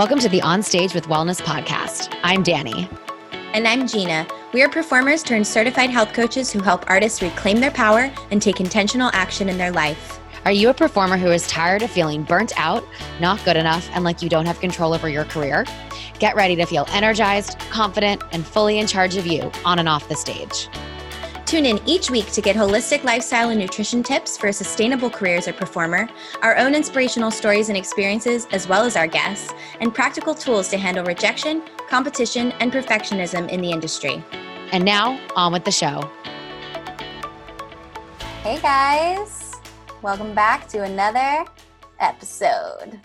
Welcome to the On Stage with Wellness podcast. I'm Dani. And I'm Jeanna. We are performers turned certified health coaches who help artists reclaim their power and take intentional action in their life. Are you a performer who is tired of feeling burnt out, not good enough, and like you don't have control over your career? Get ready to feel energized, confident, and fully in charge of you on and off the stage. Tune in each week to get holistic lifestyle and nutrition tips for a sustainable career as a performer, our own inspirational stories and experiences, as well as our guests, and practical tools to handle rejection, competition, and perfectionism in the industry. And now, on with the show. Hey guys, welcome back to another episode.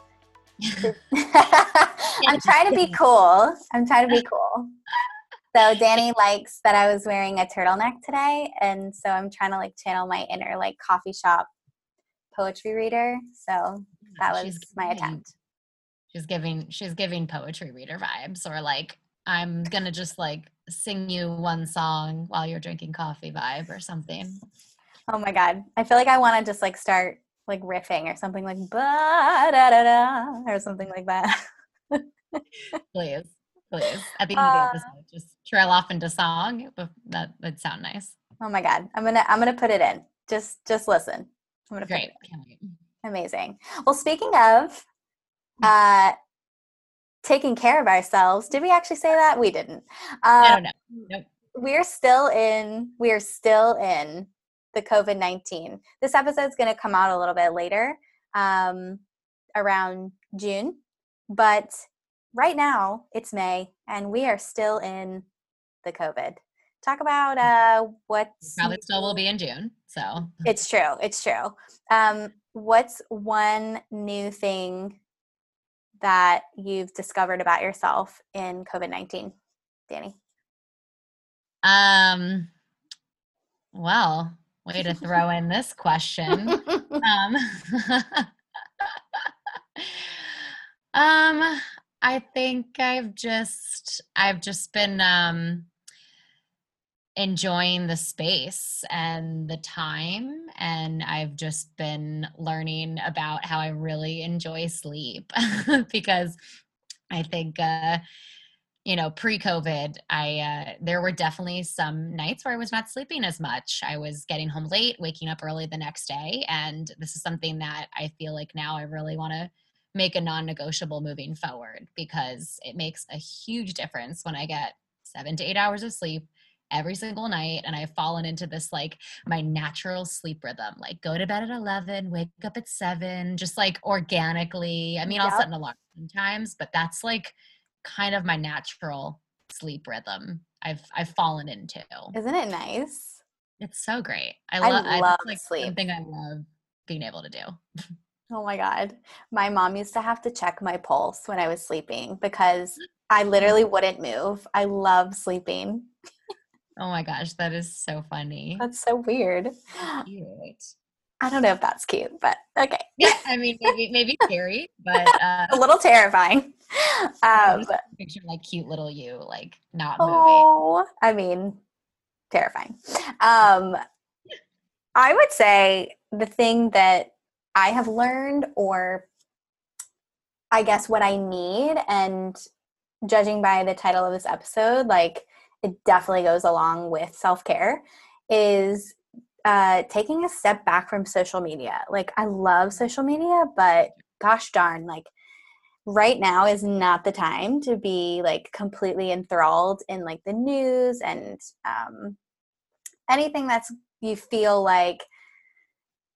I'm trying to be cool. I'm trying to be cool. So Dani likes that I was wearing a turtleneck today, and so I'm trying to like channel my inner like coffee shop poetry reader. So that was she's my giving, attempt. She's giving she's giving poetry reader vibes, or like I'm gonna just like sing you one song while you're drinking coffee vibe or something. Oh my god, I feel like I want to just like start like riffing or something like ba da da da or something like that. Please please. At the end uh, of the episode, just trail off into song. That would sound nice. Oh my god, I'm gonna I'm gonna put it in. Just just listen. I'm gonna great. Amazing. Well, speaking of uh taking care of ourselves, did we actually say that? We didn't. I don't know. Nope. We're still in. We are still in the COVID nineteen. This episode's going to come out a little bit later, um, around June, but right now it's May and we are still in the COVID. Talk about uh what's probably still will be in June. So it's true. It's true. Um, what's one new thing that you've discovered about yourself in COVID nineteen, Dani? Um well, way to throw in this question. um, um I think I've just I've just been um enjoying the space and the time and I've just been learning about how I really enjoy sleep because I think uh you know pre-covid i uh, there were definitely some nights where i was not sleeping as much. I was getting home late waking up early the next day and this is something that i feel like now i really want to make a non-negotiable moving forward because it makes a huge difference when I get 7 to 8 hours of sleep every single night and I've fallen into this like my natural sleep rhythm like go to bed at 11 wake up at 7 just like organically I mean yep. I'll set an alarm sometimes but that's like kind of my natural sleep rhythm I've I've fallen into Isn't it nice? It's so great. I, lo- I love I, like sleep. Something I love being able to do. Oh my God. My mom used to have to check my pulse when I was sleeping because I literally wouldn't move. I love sleeping. Oh my gosh, that is so funny. That's so weird. Cute. I don't know if that's cute, but okay. Yeah, I mean, maybe maybe scary, but uh, a little terrifying. Um, picture like cute little you, like not moving. Oh, I mean, terrifying. Um, I would say the thing that I have learned or I guess what I need and judging by the title of this episode like it definitely goes along with self-care is uh, taking a step back from social media. Like I love social media, but gosh darn, like right now is not the time to be like completely enthralled in like the news and um, anything that's you feel like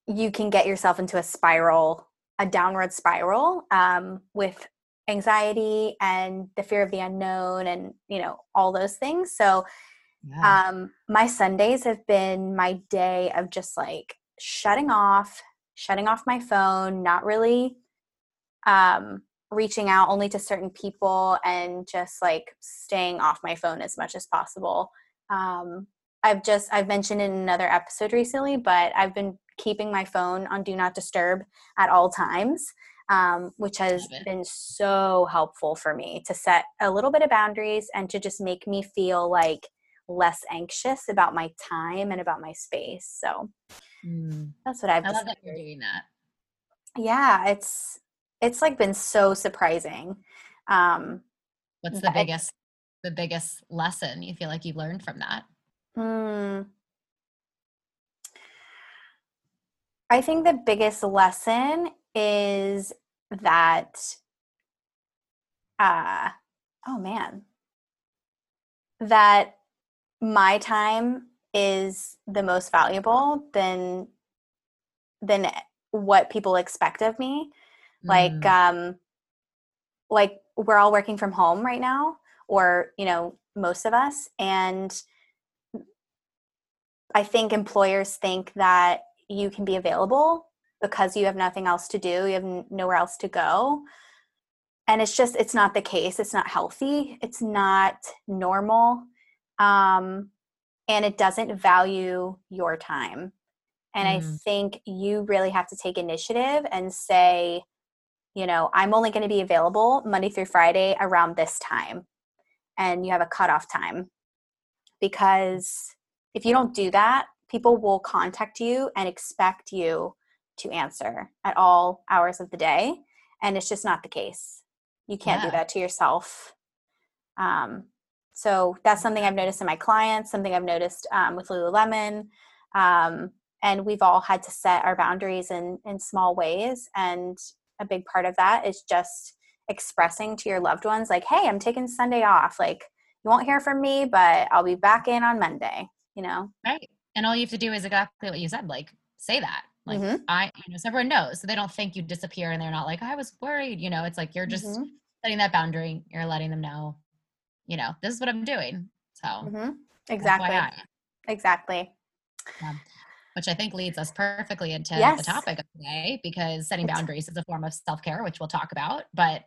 you can get yourself into a spiral, a downward spiral um, with anxiety and the fear of the unknown and, you know, all those things. So, yeah. um, my Sundays have been my day of just like shutting off, shutting off my phone, not really um, reaching out only to certain people and just like staying off my phone as much as possible. Um, I've just I've mentioned in another episode recently, but I've been keeping my phone on do not disturb at all times, um, which has been so helpful for me to set a little bit of boundaries and to just make me feel like less anxious about my time and about my space. So mm. that's what I've. I love that you're doing that. Yeah, it's it's like been so surprising. Um, What's the biggest the biggest lesson you feel like you've learned from that? Hmm. I think the biggest lesson is that uh oh man. That my time is the most valuable than than what people expect of me. Like Mm, um like we're all working from home right now or you know most of us and i think employers think that you can be available because you have nothing else to do you have nowhere else to go. And it's just it's not the case it's not healthy it's not normal um, and it doesn't value your time. And i mm, think you really have to take initiative and say you know i'm only going to be available monday through friday around this time and you have a cutoff time. Because if you don't do that people will contact you and expect you to answer at all hours of the day and it's just not the case. You can't do that to yourself. Um, so that's something i've noticed in my clients something i've noticed um, with lululemon um, and we've all had to set our boundaries in in small ways and a big part of that is just expressing to your loved ones like hey i'm taking sunday off like you won't hear from me but i'll be back in on monday you know? Right. And all you have to do is exactly what you said, like say that. Like hmm I you know, so everyone knows. So they don't think you disappear and they're not like, I was worried, you know, it's like you're just hmm setting that boundary, you're letting them know, you know, this is what I'm doing. So hmm exactly FYI. exactly Yeah. Which I think leads us perfectly into the topic of today because setting boundaries is a form of self care, which we'll talk about. But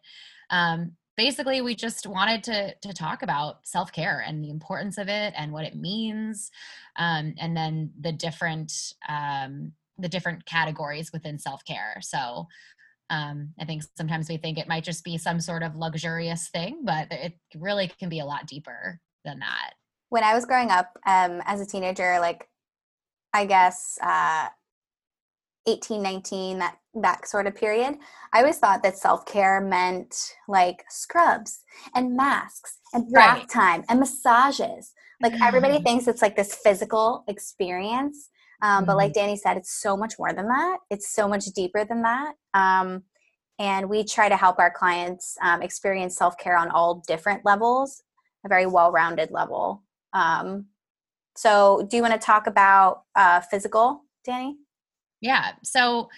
um, basically, we just wanted to to talk about self care and the importance of it and what it means, um, and then the different um, the different categories within self care. So. Um, I think sometimes we think it might just be some sort of luxurious thing, but it really can be a lot deeper than that. when i was growing up um, as a teenager like i guess uh, 18 19 that that sort of period i always thought that self-care meant like scrubs and masks and bath Right. time and massages. Like everybody thinks it's like this physical experience um, but Mhm. like dani said it's so much more than that. It's so much deeper than that um, and we try to help our clients um, experience self-care on all different levels a very well-rounded level. Um, so do you want to talk about uh, physical dani Yeah. So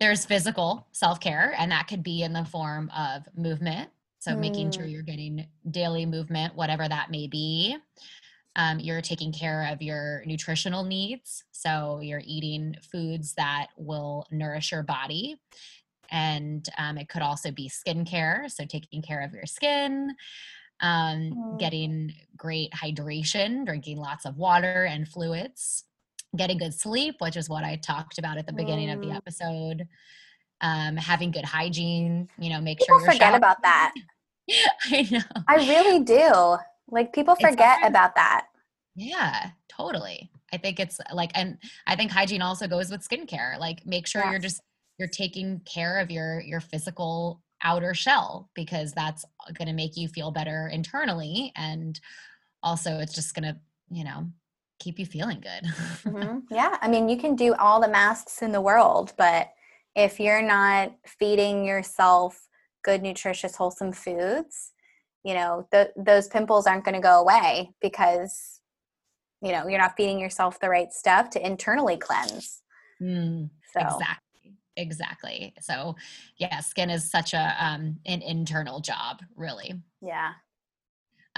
there's physical self care, and that could be in the form of movement. So making sure Mm, you're getting daily movement, whatever that may be. Um, you're taking care of your nutritional needs. So you're eating foods that will nourish your body. And um, it could also be skincare. So taking care of your skin, um, mm, getting great hydration, drinking lots of water and fluids, getting good sleep, which is what I talked about at the beginning of the mm. episode, um, having good hygiene, you know, make sure you're forget showering. about that. I know. I really do. Like people forget about that. yeah, totally. I think it's like, and I think hygiene also goes with skincare. Like, make sure you're just you're taking care of your your physical outer shell because that's going to make you feel better internally and also it's just gonna you know keep you feeling good hmm Yeah. I mean, you can do all the masks in the world, but if you're not feeding yourself good, nutritious, wholesome foods, you know, th- those pimples aren't going to go away because, you know, you're not feeding yourself the right stuff to internally cleanse. Mm, So, exactly exactly so yeah skin is such a um an internal job really yeah.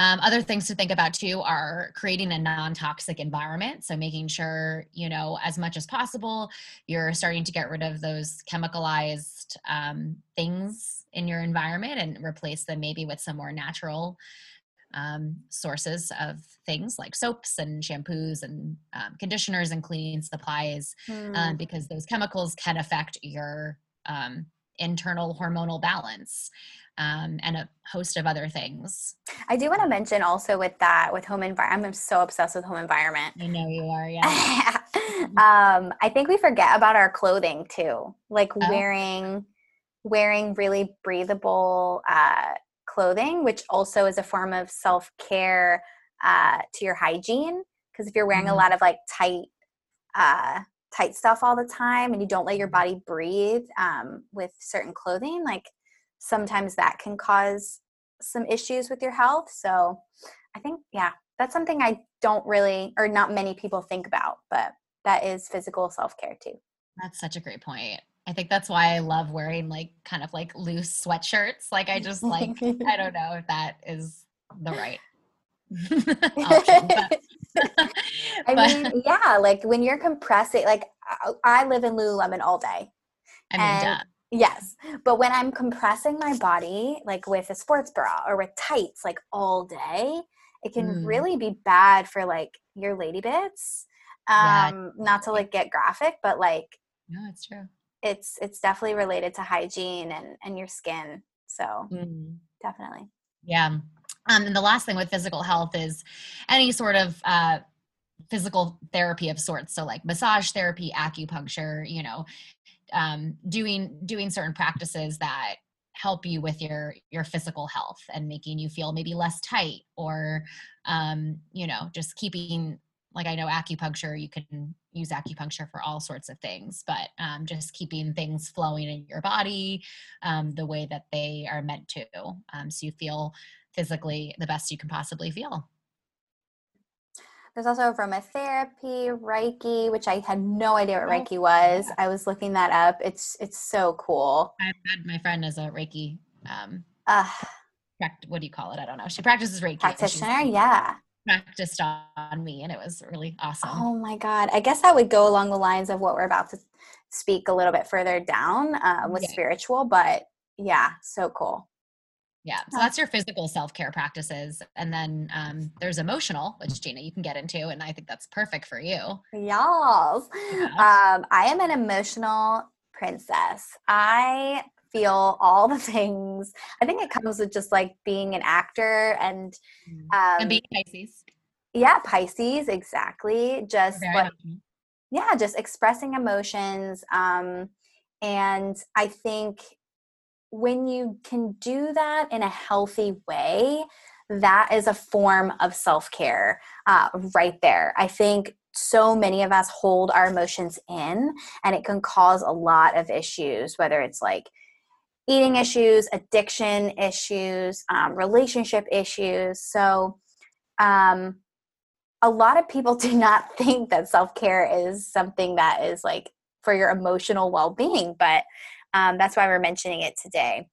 Um, other things to think about too are creating a non-toxic environment. So making sure, you know, as much as possible, you're starting to get rid of those chemicalized um, things in your environment and replace them maybe with some more natural um, sources of things like soaps and shampoos and um, conditioners and cleaning supplies, um, Mm. because those chemicals can affect your um, internal hormonal balance um, and a host of other things. I do want to mention also with that, with home environment, I'm so obsessed with home environment. I know you are, yeah. um, I think we forget about our clothing too, like Oh, wearing wearing really breathable uh, clothing, which also is a form of self care uh, to your hygiene. Because if you're wearing mm-hmm. a lot of like tight, uh, tight stuff all the time and you don't let your body breathe um, with certain clothing, like sometimes that can cause some issues with your health. So I think, yeah, that's something I don't really, or not many people think about, but that is physical self care too. That's such a great point. I think that's why I love wearing like kind of like loose sweatshirts. Like I just like I don't know if that is the right option, but, I mean, yeah, like when you're compressing, like I live in Lululemon all day. I mean, and, yes, but when I'm compressing my body, like with a sports bra or with tights, like all day, it can mm. really be bad for like your lady bits. Um, yeah. not to like get graphic, but like no, it's true. It's it's definitely related to hygiene and and your skin. So mm. definitely. Yeah. Um, and the last thing with physical health is any sort of uh, physical therapy of sorts. So like massage therapy, acupuncture, you know, um, doing doing certain practices that help you with your your physical health and making you feel maybe less tight or um, you know just keeping like i know acupuncture you can use acupuncture for all sorts of things but um, just keeping things flowing in your body um, the way that they are meant to um, so you feel physically the best you can possibly feel there's also aromatherapy, Reiki, which I had no idea what oh, Reiki was. I was looking that up. It's it's so cool. I've had my friend as a Reiki. Um, uh, what do you call it? I don't know. She practices Reiki. Practitioner, yeah. Practiced on me, and it was really awesome. Oh my god! I guess that would go along the lines of what we're about to speak a little bit further down uh, with yeah. spiritual, but yeah, so cool. Yeah. So that's your physical self care practices. And then um, there's emotional, which Jeanna, you can get into. And I think that's perfect for you. Yes. Yeah. Um, I am an emotional princess. I feel all the things. I think it comes with just like being an actor and, um, and being Pisces. Yeah, Pisces, exactly. Just yeah, just expressing emotions. Um, and I think when you can do that in a healthy way, that is a form of self care uh, right there. I think so many of us hold our emotions in, and it can cause a lot of issues, whether it's like eating issues, addiction issues, um, relationship issues. So, um, a lot of people do not think that self care is something that is like for your emotional well being, but um, that's why we're mentioning it today.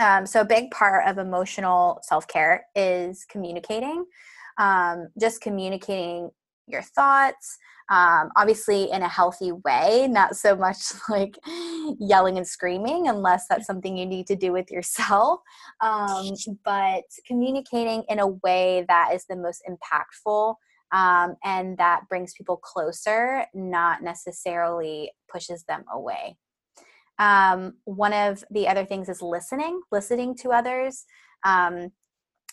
Um, so, a big part of emotional self care is communicating, um, just communicating your thoughts, um, obviously in a healthy way, not so much like yelling and screaming, unless that's something you need to do with yourself, um, but communicating in a way that is the most impactful. Um, and that brings people closer, not necessarily pushes them away. Um, one of the other things is listening, listening to others. Um,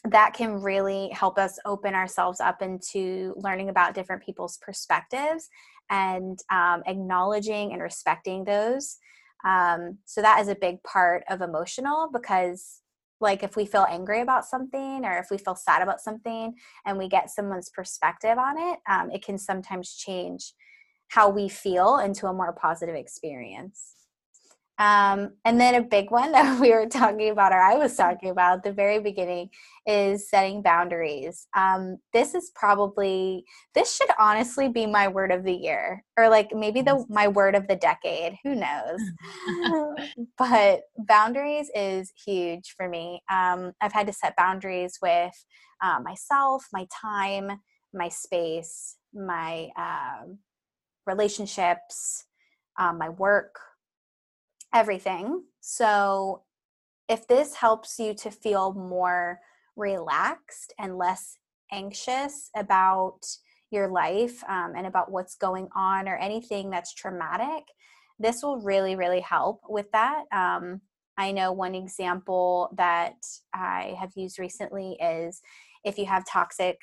that can really help us open ourselves up into learning about different people's perspectives and um, acknowledging and respecting those. Um, so, that is a big part of emotional because, like, if we feel angry about something or if we feel sad about something and we get someone's perspective on it, um, it can sometimes change how we feel into a more positive experience. Um, and then a big one that we were talking about, or I was talking about at the very beginning, is setting boundaries. Um, this is probably this should honestly be my word of the year, or like maybe the my word of the decade. Who knows? but boundaries is huge for me. Um, I've had to set boundaries with uh, myself, my time, my space, my um, relationships, um, my work everything. So, if this helps you to feel more relaxed and less anxious about your life um, and about what's going on or anything that's traumatic, this will really, really help with that. Um, I know one example that I have used recently is if you have toxic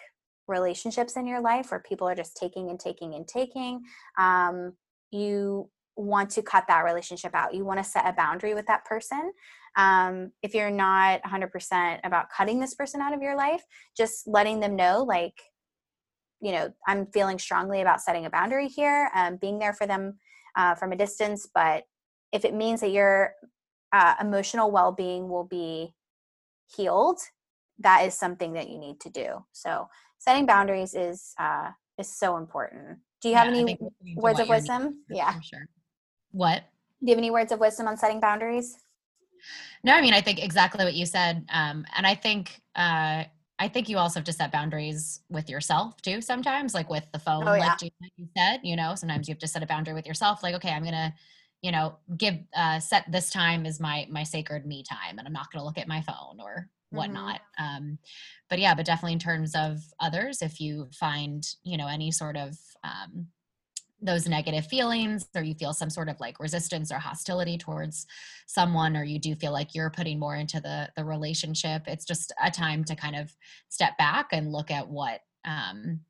relationships in your life where people are just taking and taking and taking, um, you want to cut that relationship out. You want to set a boundary with that person. Um, if you're not 100% about cutting this person out of your life, just letting them know, like, you know, I'm feeling strongly about setting a boundary here, um, being there for them uh, from a distance. But if it means that your uh, emotional well being will be healed, that is something that you need to do. So, setting boundaries is uh, is so important. Do you have yeah, any words of wisdom? Yeah, sure. What? Do you have any words of wisdom on setting boundaries? No, I mean I think exactly what you said, um, and I think uh, I think you also have to set boundaries with yourself too. Sometimes, like with the phone, oh, yeah. like you said, you know, sometimes you have to set a boundary with yourself. Like, okay, I'm gonna, you know, give uh, set this time is my my sacred me time, and I'm not gonna look at my phone or whatnot. Mm-hmm. Um, but yeah, but definitely in terms of others, if you find you know any sort of um, those negative feelings or you feel some sort of like resistance or hostility towards someone or you do feel like you're putting more into the the relationship it's just a time to kind of step back and look at what um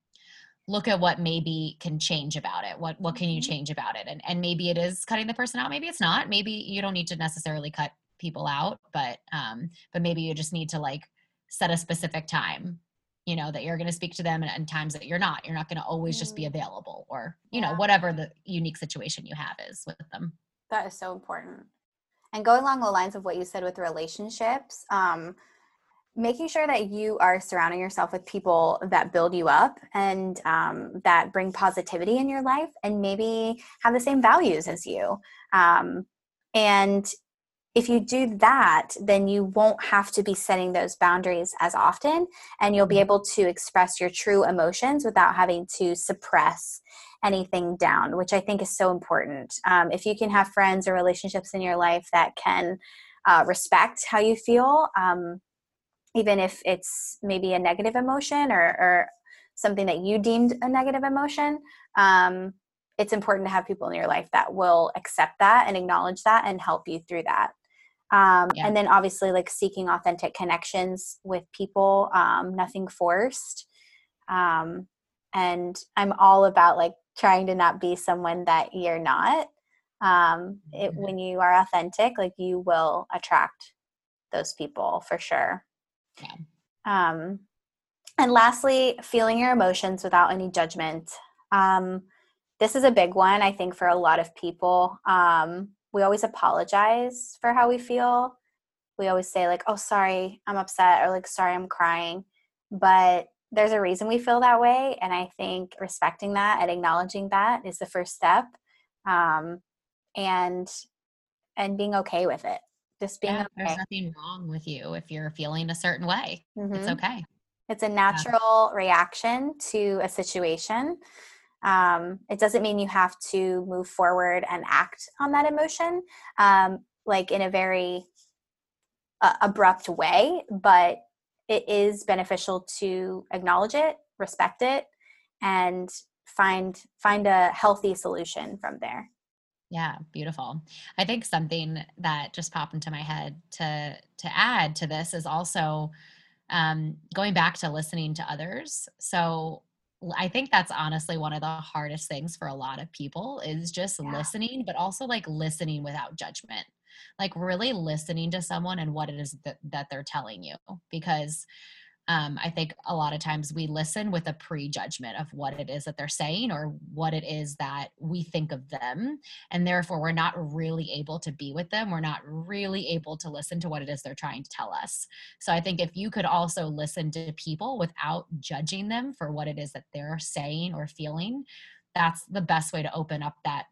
look at what maybe can change about it. What what can you mm-hmm. change about it? And and maybe it is cutting the person out maybe it's not. Maybe you don't need to necessarily cut people out but um but maybe you just need to like set a specific time you know that you're going to speak to them and, and, times that you're not you're not going to always just be mm. available or you yeah. know whatever the unique situation you have is with them that is so important and going along the lines of what you said with relationships um, making sure that you are surrounding yourself with people that build you up and um, that bring positivity in your life and maybe have the same values as you um, and if you do that, then you won't have to be setting those boundaries as often, and you'll be mm-hmm. able to express your true emotions without having to suppress anything down, which I think is so important. Um, if you can have friends or relationships in your life that can uh, respect how you feel, um, even if it's maybe a negative emotion or, or, something that you deemed a negative emotion, um, it's important to have people in your life that will accept that and acknowledge that and help you through that um, yeah. and then obviously like seeking authentic connections with people um, nothing forced um, and i'm all about like trying to not be someone that you're not um, it, mm-hmm. when you are authentic like you will attract those people for sure yeah. um, and lastly feeling your emotions without any judgment um, this is a big one i think for a lot of people um, we always apologize for how we feel. We always say, like, oh, sorry, I'm upset, or like, sorry, I'm crying. But there's a reason we feel that way. And I think respecting that and acknowledging that is the first step. Um, and and being okay with it. Just being yeah, okay. There's nothing wrong with you if you're feeling a certain way. Mm-hmm. It's okay. It's a natural yeah. reaction to a situation. Um, it doesn't mean you have to move forward and act on that emotion, um, like in a very uh, abrupt way, but it is beneficial to acknowledge it, respect it, and find find a healthy solution from there. Yeah, beautiful. I think something that just popped into my head to to add to this is also um, going back to listening to others. So I think that's honestly one of the hardest things for a lot of people is just yeah. listening, but also like listening without judgment. Like really listening to someone and what it is that, that they're telling you. Because um, I think a lot of times we listen with a prejudgment of what it is that they're saying or what it is that we think of them. And therefore, we're not really able to be with them. We're not really able to listen to what it is they're trying to tell us. So I think if you could also listen to people without judging them for what it is that they're saying or feeling, that's the best way to open up that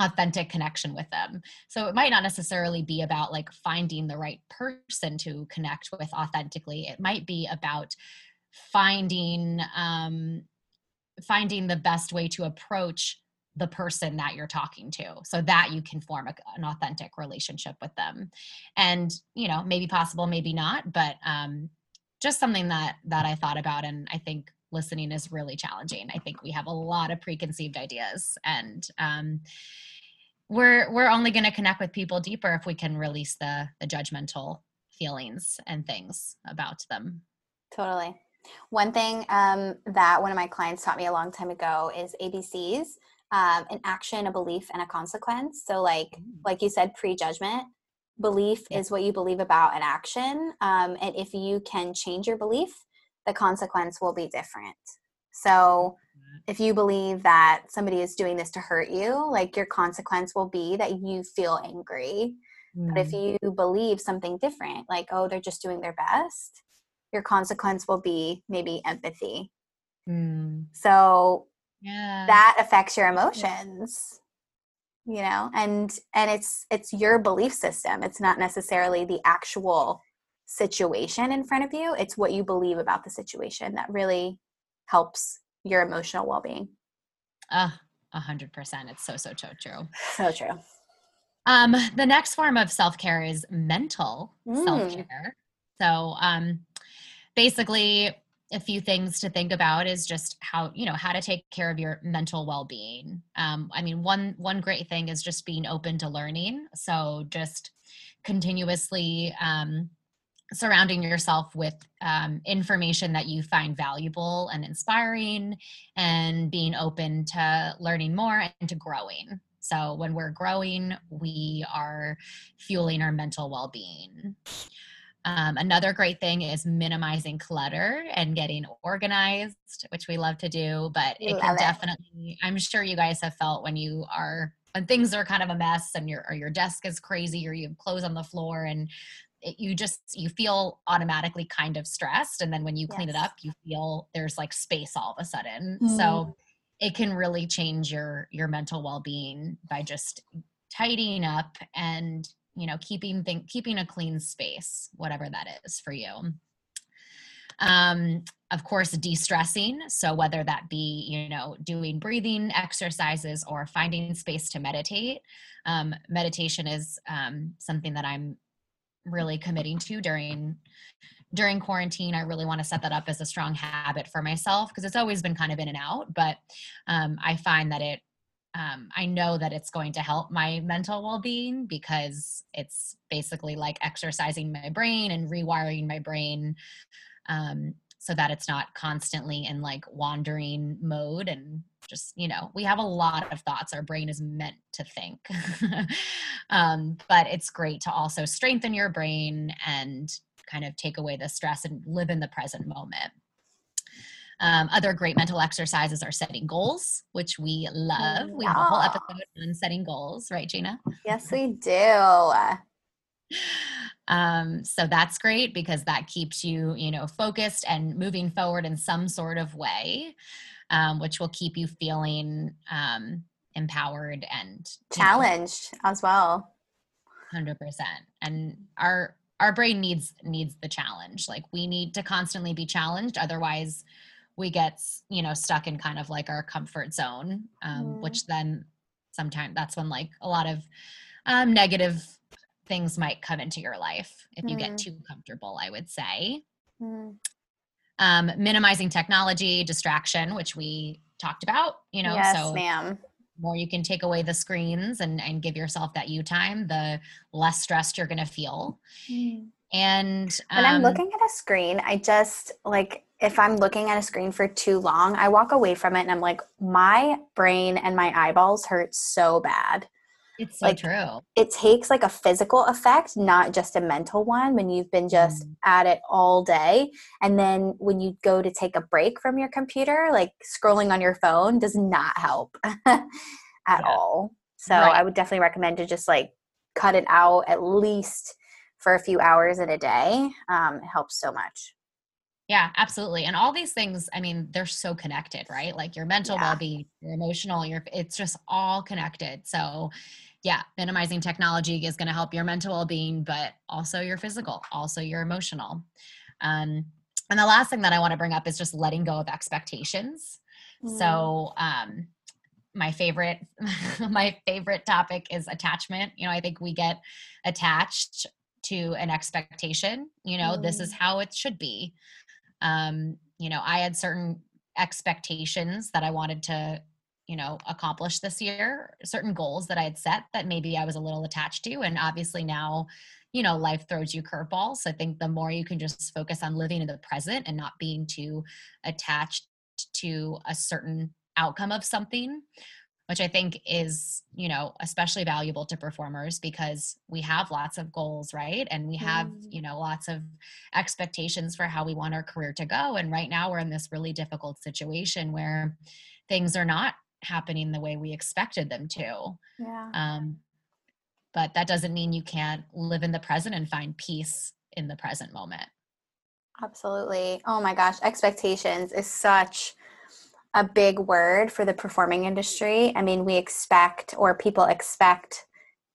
authentic connection with them. So it might not necessarily be about like finding the right person to connect with authentically. It might be about finding um finding the best way to approach the person that you're talking to so that you can form a, an authentic relationship with them and you know maybe possible maybe not but um just something that that i thought about and i think listening is really challenging i think we have a lot of preconceived ideas and um we're we're only going to connect with people deeper if we can release the the judgmental feelings and things about them totally one thing um, that one of my clients taught me a long time ago is abcs um, an action, a belief, and a consequence. So, like like you said, prejudgment. Belief Yeah. is what you believe about an action, um, and if you can change your belief, the consequence will be different. So, if you believe that somebody is doing this to hurt you, like your consequence will be that you feel angry. But if Mm, you believe something different, like, oh, they're just doing their best, your consequence will be maybe empathy. mm, So yeah. that affects your emotions you know and and it's it's your belief system it's not necessarily the actual situation in front of you it's what you believe about the situation that really helps your emotional well-being Ah, a hundred percent. It's so so so true. so true Um, the next form of self care is mental Mm. self care. So, um, basically, a few things to think about is just how you know how to take care of your mental well being. Um, I mean, one one great thing is just being open to learning. So, just continuously um, surrounding yourself with um, information that you find valuable and inspiring and being open to learning more and to growing so when we're growing we are fueling our mental well-being um, another great thing is minimizing clutter and getting organized which we love to do but it love can it. definitely i'm sure you guys have felt when you are when things are kind of a mess and your or your desk is crazy or you have clothes on the floor and it, you just you feel automatically kind of stressed and then when you clean it up you feel there's like space all of a sudden. Mm. so it can really change your your mental well-being by just tidying up and you know keeping thing keeping a clean space whatever that is for you. Um of course de-stressing. So whether that be you know doing breathing exercises or finding space to meditate um, meditation is um, something that i'm really committing to during during quarantine i really want to set that up as a strong habit for myself because it's always been kind of in and out but um, i find that it um, i know that it's going to help my mental well-being because it's basically like exercising my brain and rewiring my brain um, so that it's not constantly in like wandering mode and just you know we have a lot of thoughts. Our brain is meant to think. Um, but it's great to also strengthen your brain and kind of take away the stress and live in the present moment. Um, other great mental exercises are setting goals which we love. We have a whole episode on setting goals right jeanna? Yes we do um, so that's great because that keeps you you know focused and moving forward in some sort of way um, which will keep you feeling um, empowered and you know, challenged as well. 100% and our our brain needs needs the challenge. Like we need to constantly be challenged otherwise we get you know stuck in kind of like our comfort zone um, Mhm. which then sometimes that's when like a lot of um, negative things might come into your life if you get Mhm. too comfortable i would say Mm. um, minimizing technology distraction which we talked about you know yes so ma'am more you can take away the screens and, and give yourself that you time the less stressed you're going to feel and When I'm um, looking at a screen, I just like if I'm looking at a screen for too long, I walk away from it and I'm like, my brain and my eyeballs hurt so bad. It's so like, true It takes like a physical effect, not just a mental one, when you've been just Mm. at it all day. And then when you go to take a break from your computer, like scrolling on your phone does not help at Yeah. all. So Right. I would definitely recommend to just like cut it out at least for a few hours in a day. Um, it helps so much. yeah absolutely and all these things i mean they're so connected right like your mental Yeah. well-being your emotional your it's just all connected so yeah minimizing technology is going to help your mental well-being but also your physical also your emotional um, and the last thing that i want to bring up is just letting go of expectations Mm. So um my favorite my favorite topic is attachment. You know, I think we get attached to an expectation, you know, this is Mm. how it should be. Um, you know, I had certain expectations that I wanted to, you know, accomplish this year, certain goals that I had set that maybe I was a little attached to and obviously now you know life throws you curveballs so i think the more you can just focus on living in the present and not being too attached to a certain outcome of something which I think is, you know, especially valuable to performers because we have lots of goals, right? And we have, Mm. you know, lots of expectations for how we want our career to go. And right now we're in this really difficult situation where things are not happening the way we expected them to. Yeah. Um, but that doesn't mean you can't live in the present and find peace in the present moment. Absolutely. Oh my gosh, expectations is such a big word for the performing industry. I mean, we expect, or people expect,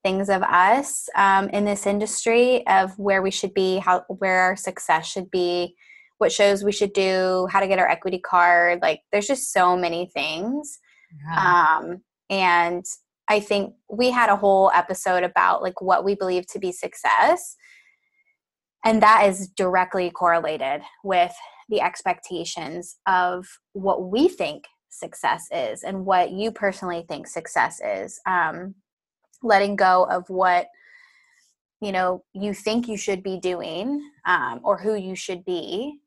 things of us um, in this industry of where we should be, how where our success should be, what shows we should do, how to get our equity card. Like, there's just so many things. Um, and I think we had a whole episode about like what we believe to be success. And that is directly correlated with the expectations of what we think success is and what you personally think success is. Um, letting go of what you know you think you should be doing um, or who you should be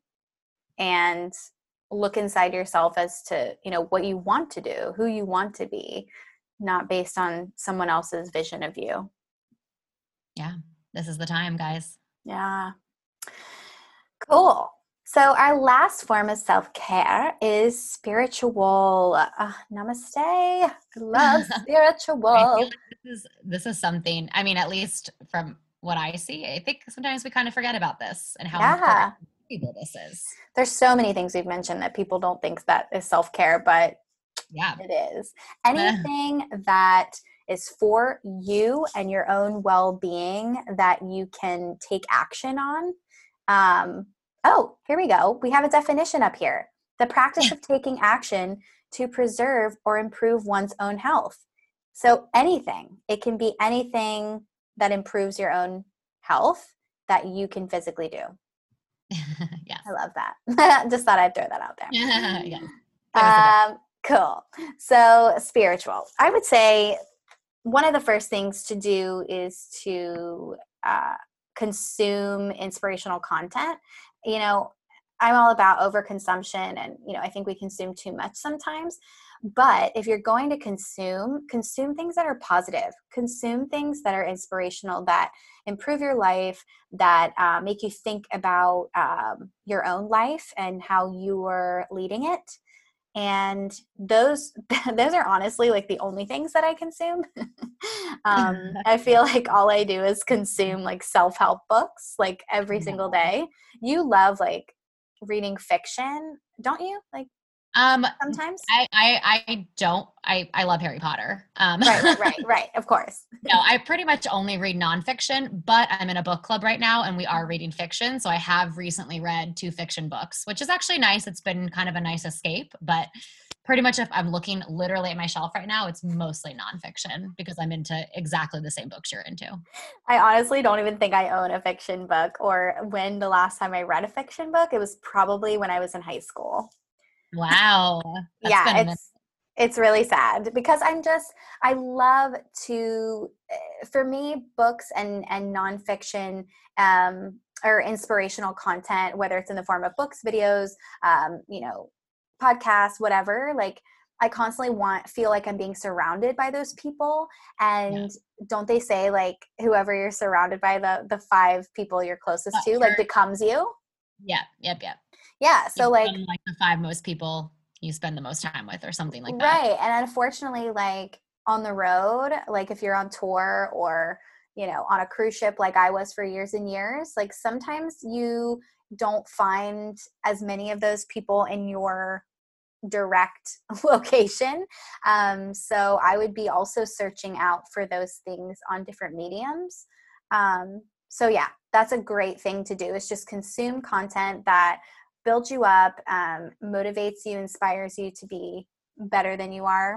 and look inside yourself as to you know what you want to do who you want to be not based on someone else's vision of you yeah, this is the time, guys. yeah cool so our last form of self-care is spiritual uh, namaste i love I spiritual feel like this is this is something. I mean, at least from what I see, I think sometimes we kind of forget about this and how Yeah. important people this is. there's so many things we've mentioned that people don't think that is self-care but Yeah, it is. Anything that is for you and your own well-being that you can take action on um, oh here we go. We have a definition up here. The practice of taking action to preserve or improve one's own health. So anything. It can be anything that improves your own health that you can physically do yes. i love that just thought i'd throw that out there yeah. Um, cool. So, spiritual. I would say one of the first things to do is to uh, consume inspirational content. You know, I'm all about overconsumption, and you know, I think we consume too much sometimes. But if you're going to consume, consume things that are positive. Consume things that are inspirational, that improve your life, that uh, make you think about um, your own life and how you are leading it. And those those are honestly like the only things that i consume. Um, i feel like all i do is consume like self-help books like every single day. You love like reading fiction don't you? Like Um, sometimes I, I, I don't. I, I love Harry Potter. Um, right right right right of course no, I pretty much only read nonfiction, but I'm in a book club right now and we are reading fiction. So I have recently read two fiction books, which is actually nice. It's been kind of a nice escape, but pretty much if I'm looking literally at my shelf right now, it's mostly nonfiction because I'm into exactly the same books you're into. i honestly don't even think i own a fiction book or when the last time i read a fiction book it was probably when i was in high school Wow. That's yeah it's it's really sad because i'm just i love to eh, for me books and and nonfiction um or inspirational content whether it's in the form of books videos um you know podcasts whatever like i constantly want feel like i'm being surrounded by those people and don't they say like whoever you're surrounded by the the five people you're closest to like becomes you Yeah. Yep. Yep. Yeah so You like like the five most people you spend the most time with or something like that. right and unfortunately like on the road like if you're on tour or you know on a cruise ship like i was for years and years like sometimes you don't find as many of those people in your direct location um, so i would be also searching out for those things on different mediums um, so yeah that's a great thing to do is just consume content that builds you up um, motivates you inspires you to be better than you are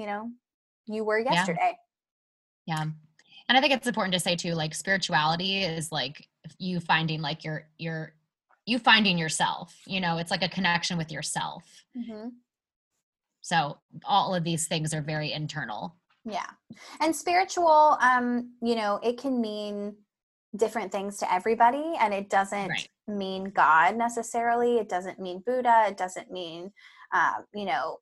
you know you were yesterday Yeah. And I think it's important to say too, like spirituality is like you finding like your your you finding yourself. You know, it's like a connection with yourself. Mhm. So all of these things are very internal. yeah and spiritual um you know it can mean different things to everybody and it doesn't Right. mean god necessarily it doesn't mean buddha it doesn't mean um, you know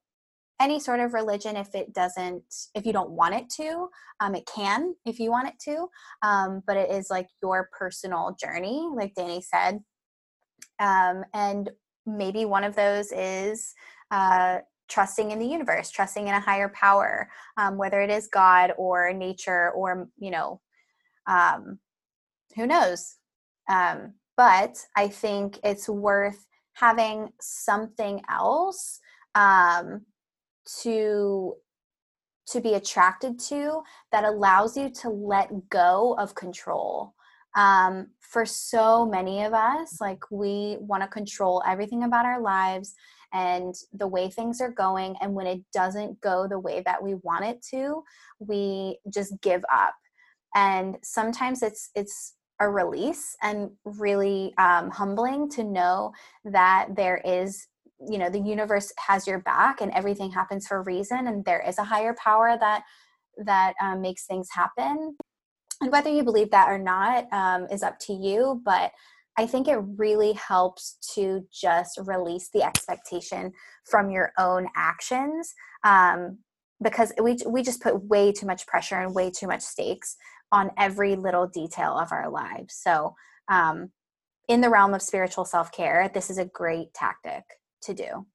any sort of religion if it doesn't if you don't want it to um, it can if you want it to um, but it is like your personal journey like dani said um, and maybe one of those is uh, trusting in the universe trusting in a higher power um, whether it is god or nature or you know um, who knows? Um, but i think it's worth having something else um, to to be attracted to that allows you to let go of control. Um, for so many of us like we want to control everything about our lives and the way things are going and when it doesn't go the way that we want it to we just give up. And sometimes it's it's a release and really um, humbling to know that there is you know the universe has your back and everything happens for a reason and there is a higher power that that um, makes things happen. And whether you believe that or not um, is up to you but i think it really helps to just release the expectation from your own actions um, because we, we just put way too much pressure and way too much stakes on every little detail of our lives so um, in the realm of spiritual self-care this is a great tactic to do.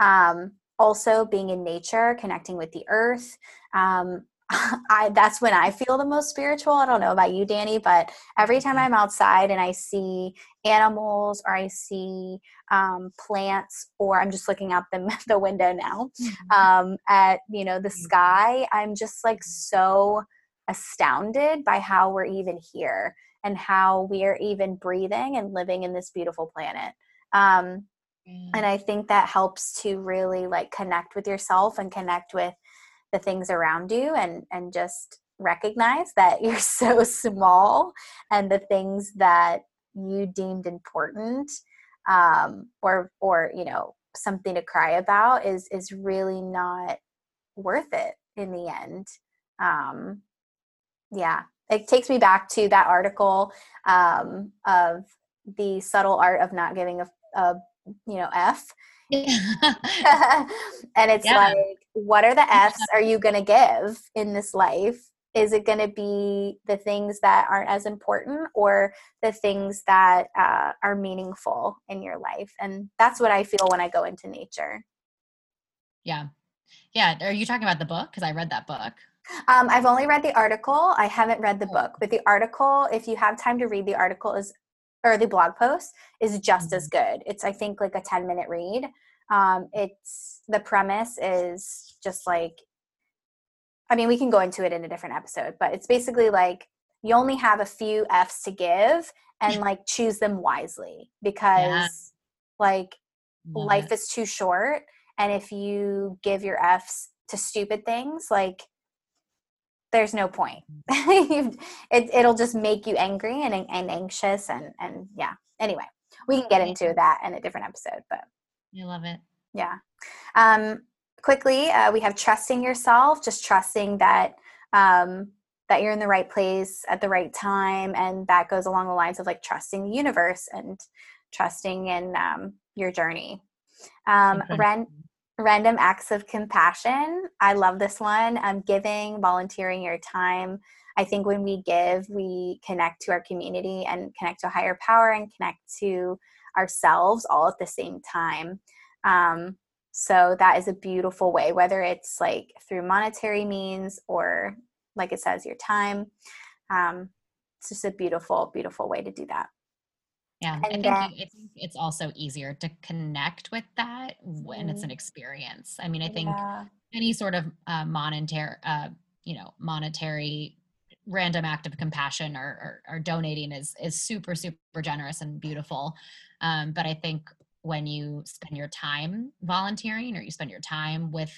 Um, also, being in nature, connecting with the earth. Um, I that's when I feel the most spiritual. I don't know about you, Dani, but every time I'm outside and I see animals or I see um, plants, or I'm just looking out the the window now mm-hmm. um, at you know the mm-hmm. sky, I'm just like so astounded by how we're even here and how we are even breathing and living in this beautiful planet. Um, and mm. i think that helps to really like connect with yourself and connect with the things around you and and just recognize that you're so small and the things that you deemed important um, or or you know something to cry about is is really not worth it in the end um, yeah it takes me back to that article um, of the subtle art of not giving a, a you know f. And it's yeah. like what are the f's are you going to give in this life? Is it going to be the things that aren't as important or the things that uh, are meaningful in your life? And that's what i feel when i go into nature. Yeah. Yeah are you talking about the book? Because i read that book um, i've only read the article i haven't read the oh. book but the article if you have time to read the article is or the blog post is just as mm-hmm. good. It's I think like a 10 minute read. Um, it's the premise is just like I mean, we can go into it in a different episode, but it's basically like you only have a few F's to give and like choose them wisely because yeah. like Love life is too short. And if you give your F's to stupid things, like there's no point. it, it'll just make you angry and, and anxious and, and yeah. Anyway, we can get into that in a different episode, but you love it. Yeah. Um, quickly, uh, we have trusting yourself, just trusting that um, that you're in the right place at the right time, and that goes along the lines of like trusting the universe and trusting in um, your journey. Um, Ren, random acts of compassion. I love this one. Um, giving, volunteering your time. I think when we give, we connect to our community and connect to higher power and connect to ourselves all at the same time. Um, so that is a beautiful way, whether it's like through monetary means or, like it says, your time. Um, it's just a beautiful, beautiful way to do that. Yeah, and I think, I it's also easier to connect with that when mm-hmm. it's an experience. I mean, I think yeah. any sort of uh, monetary, uh, you know, monetary random act of compassion or, or, or, donating is is super super generous and beautiful. Um, but I think when you spend your time volunteering or you spend your time with,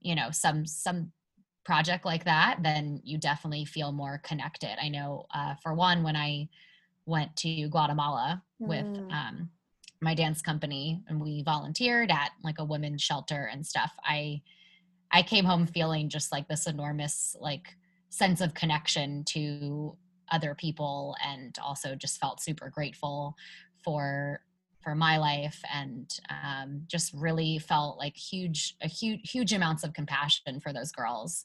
you know, some some project like that, then you definitely feel more connected. I know, uh, for one, when I went to Guatemala mm. with um, my dance company and we volunteered at like a women's shelter and stuff. I I came home feeling just like this enormous like sense of connection to other people and also just felt super grateful for for my life and um, just really felt like huge a huge huge amounts of compassion for those girls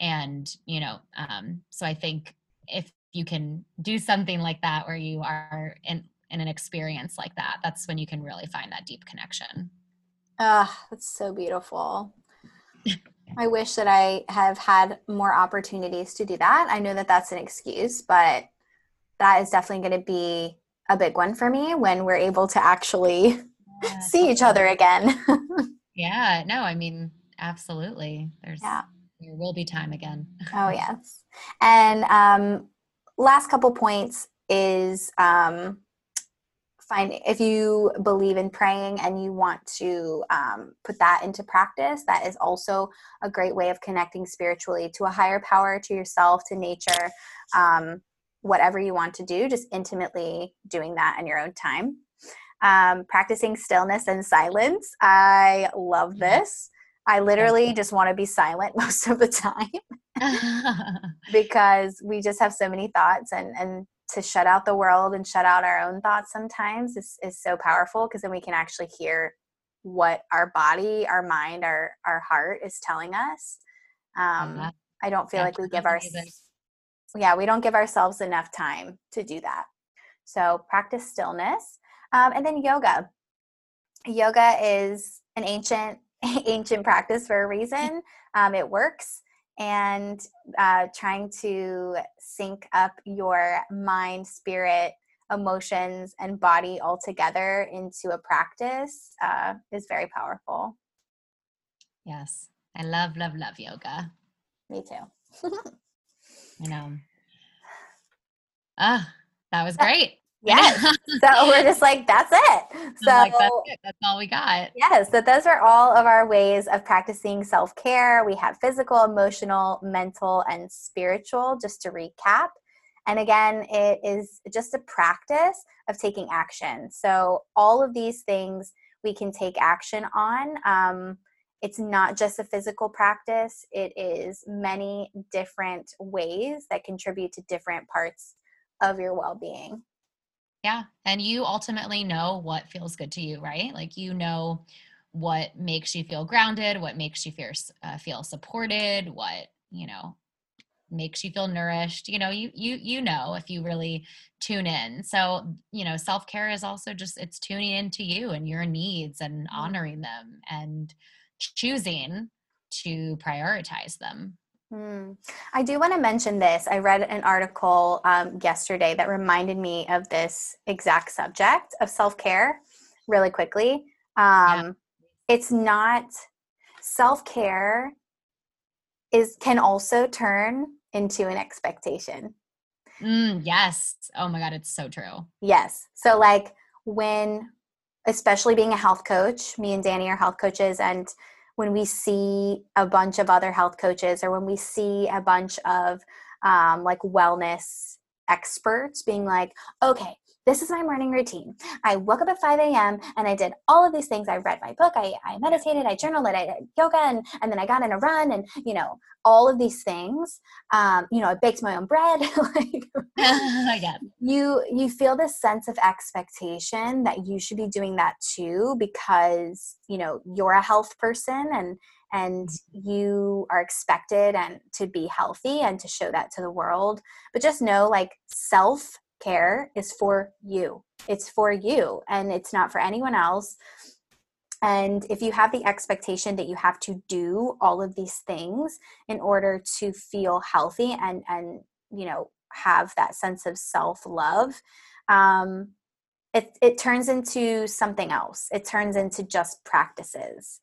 and you know um, so i think if you can do something like that where you are in in an experience like that that's when you can really find that deep connection ah that's so beautiful i wish that i have had more opportunities to do that i know that that's an excuse but that is definitely going to be a big one for me when we're able to actually yeah, see each other again. yeah, no, I mean, absolutely. There's yeah. there will be time again. oh yes. And um last couple points is um find if you believe in praying and you want to um, put that into practice that is also a great way of connecting spiritually to a higher power to yourself to nature um, whatever you want to do, just intimately doing that in your own time. Um, practicing stillness and silence. I love this. I literally just want to be silent most of the time because we just have so many thoughts and, and to shut out the world and shut out our own thoughts sometimes is, is so powerful because then we can actually hear what our body, our mind, our, our heart is telling us. Um, I don't feel like we give our yeah, we don't give ourselves enough time to do that. So practice stillness. Um, and then yoga. Yoga is an ancient, ancient practice for a reason. Um, it works. And uh, trying to sync up your mind, spirit, emotions, and body all together into a practice uh, is very powerful. Yes. I love, love, love yoga. Me too. I know. Ah, that was great. Yes. so we're just like, that's it. So like, that's, it. that's all we got. Yes. So those are all of our ways of practicing self care. We have physical, emotional, mental, and spiritual, just to recap. And again, it is just a practice of taking action. So all of these things we can take action on. Um, it's not just a physical practice, it is many different ways that contribute to different parts of your well-being yeah and you ultimately know what feels good to you right like you know what makes you feel grounded what makes you feel uh, feel supported what you know makes you feel nourished you know you you you know if you really tune in so you know self-care is also just it's tuning into you and your needs and mm-hmm. honoring them and choosing to prioritize them. Hmm. I do want to mention this. I read an article um, yesterday that reminded me of this exact subject of self care really quickly. Um, yeah. It's not self care is can also turn into an expectation. Mm, yes. Oh my God, it's so true. Yes. So, like, when, especially being a health coach, me and Dani are health coaches, and when we see a bunch of other health coaches or when we see a bunch of um, like wellness experts being like, okay, this is my morning routine. I woke up at 5 a.m. and I did all of these things. I read my book, I, I meditated, I journaled, I did yoga, and, and then I got in a run and, you know, all of these things. Um, you know, I baked my own bread. like, yeah. you, you feel this sense of expectation that you should be doing that too because, you know, you're a health person and, and mm-hmm. you are expected and to be healthy and to show that to the world but just know like self care is for you. It's for you and it's not for anyone else. And if you have the expectation that you have to do all of these things in order to feel healthy and and you know have that sense of self love, um, it it turns into something else. It turns into just practices,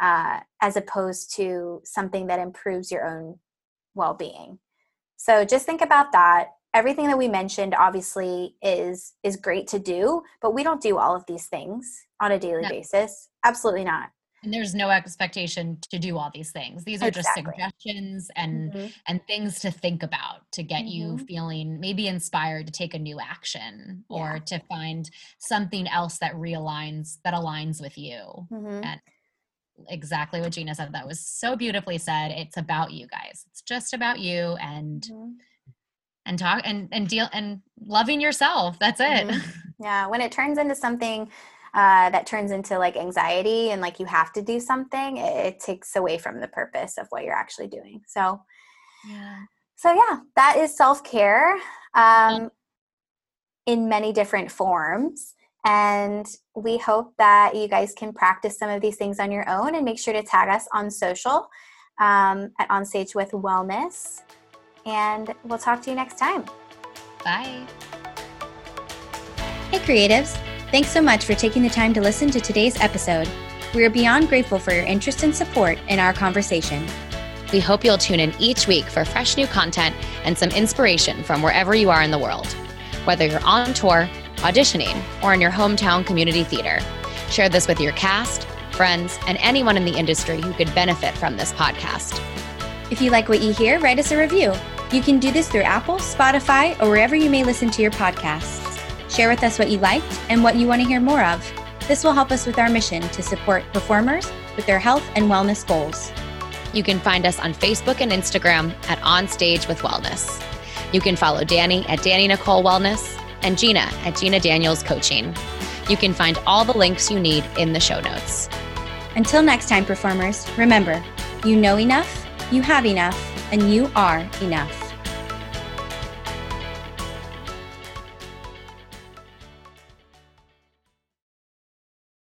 uh, as opposed to something that improves your own well being. So just think about that everything that we mentioned obviously is is great to do but we don't do all of these things on a daily no. basis absolutely not and there's no expectation to do all these things these are exactly. just suggestions and mm-hmm. and things to think about to get mm-hmm. you feeling maybe inspired to take a new action yeah. or to find something else that realigns that aligns with you mm-hmm. and exactly what jeanna said that was so beautifully said it's about you guys it's just about you and mm-hmm and talk and and deal and loving yourself that's it. Mm-hmm. yeah when it turns into something uh, that turns into like anxiety and like you have to do something it, it takes away from the purpose of what you're actually doing. So yeah. so yeah that is self-care um, in many different forms and we hope that you guys can practice some of these things on your own and make sure to tag us on social um, at onstage with wellness and we'll talk to you next time bye hey creatives thanks so much for taking the time to listen to today's episode we are beyond grateful for your interest and support in our conversation we hope you'll tune in each week for fresh new content and some inspiration from wherever you are in the world. Whether you're on tour, auditioning, or in your hometown community theater, share this with your cast, friends, and anyone in the industry who could benefit from this podcast. If you like what you hear, write us a review. You can do this through Apple, Spotify, or wherever you may listen to your podcasts. Share with us what you liked and what you want to hear more of. This will help us with our mission to support performers with their health and wellness goals. You can find us on Facebook and Instagram at On Stage with Wellness. You can follow Dani at Dani Nicole Wellness and Jeanna at Jeanna Daniels Coaching. You can find all the links you need in the show notes. Until next time, performers, remember you know enough, you have enough, and you are enough.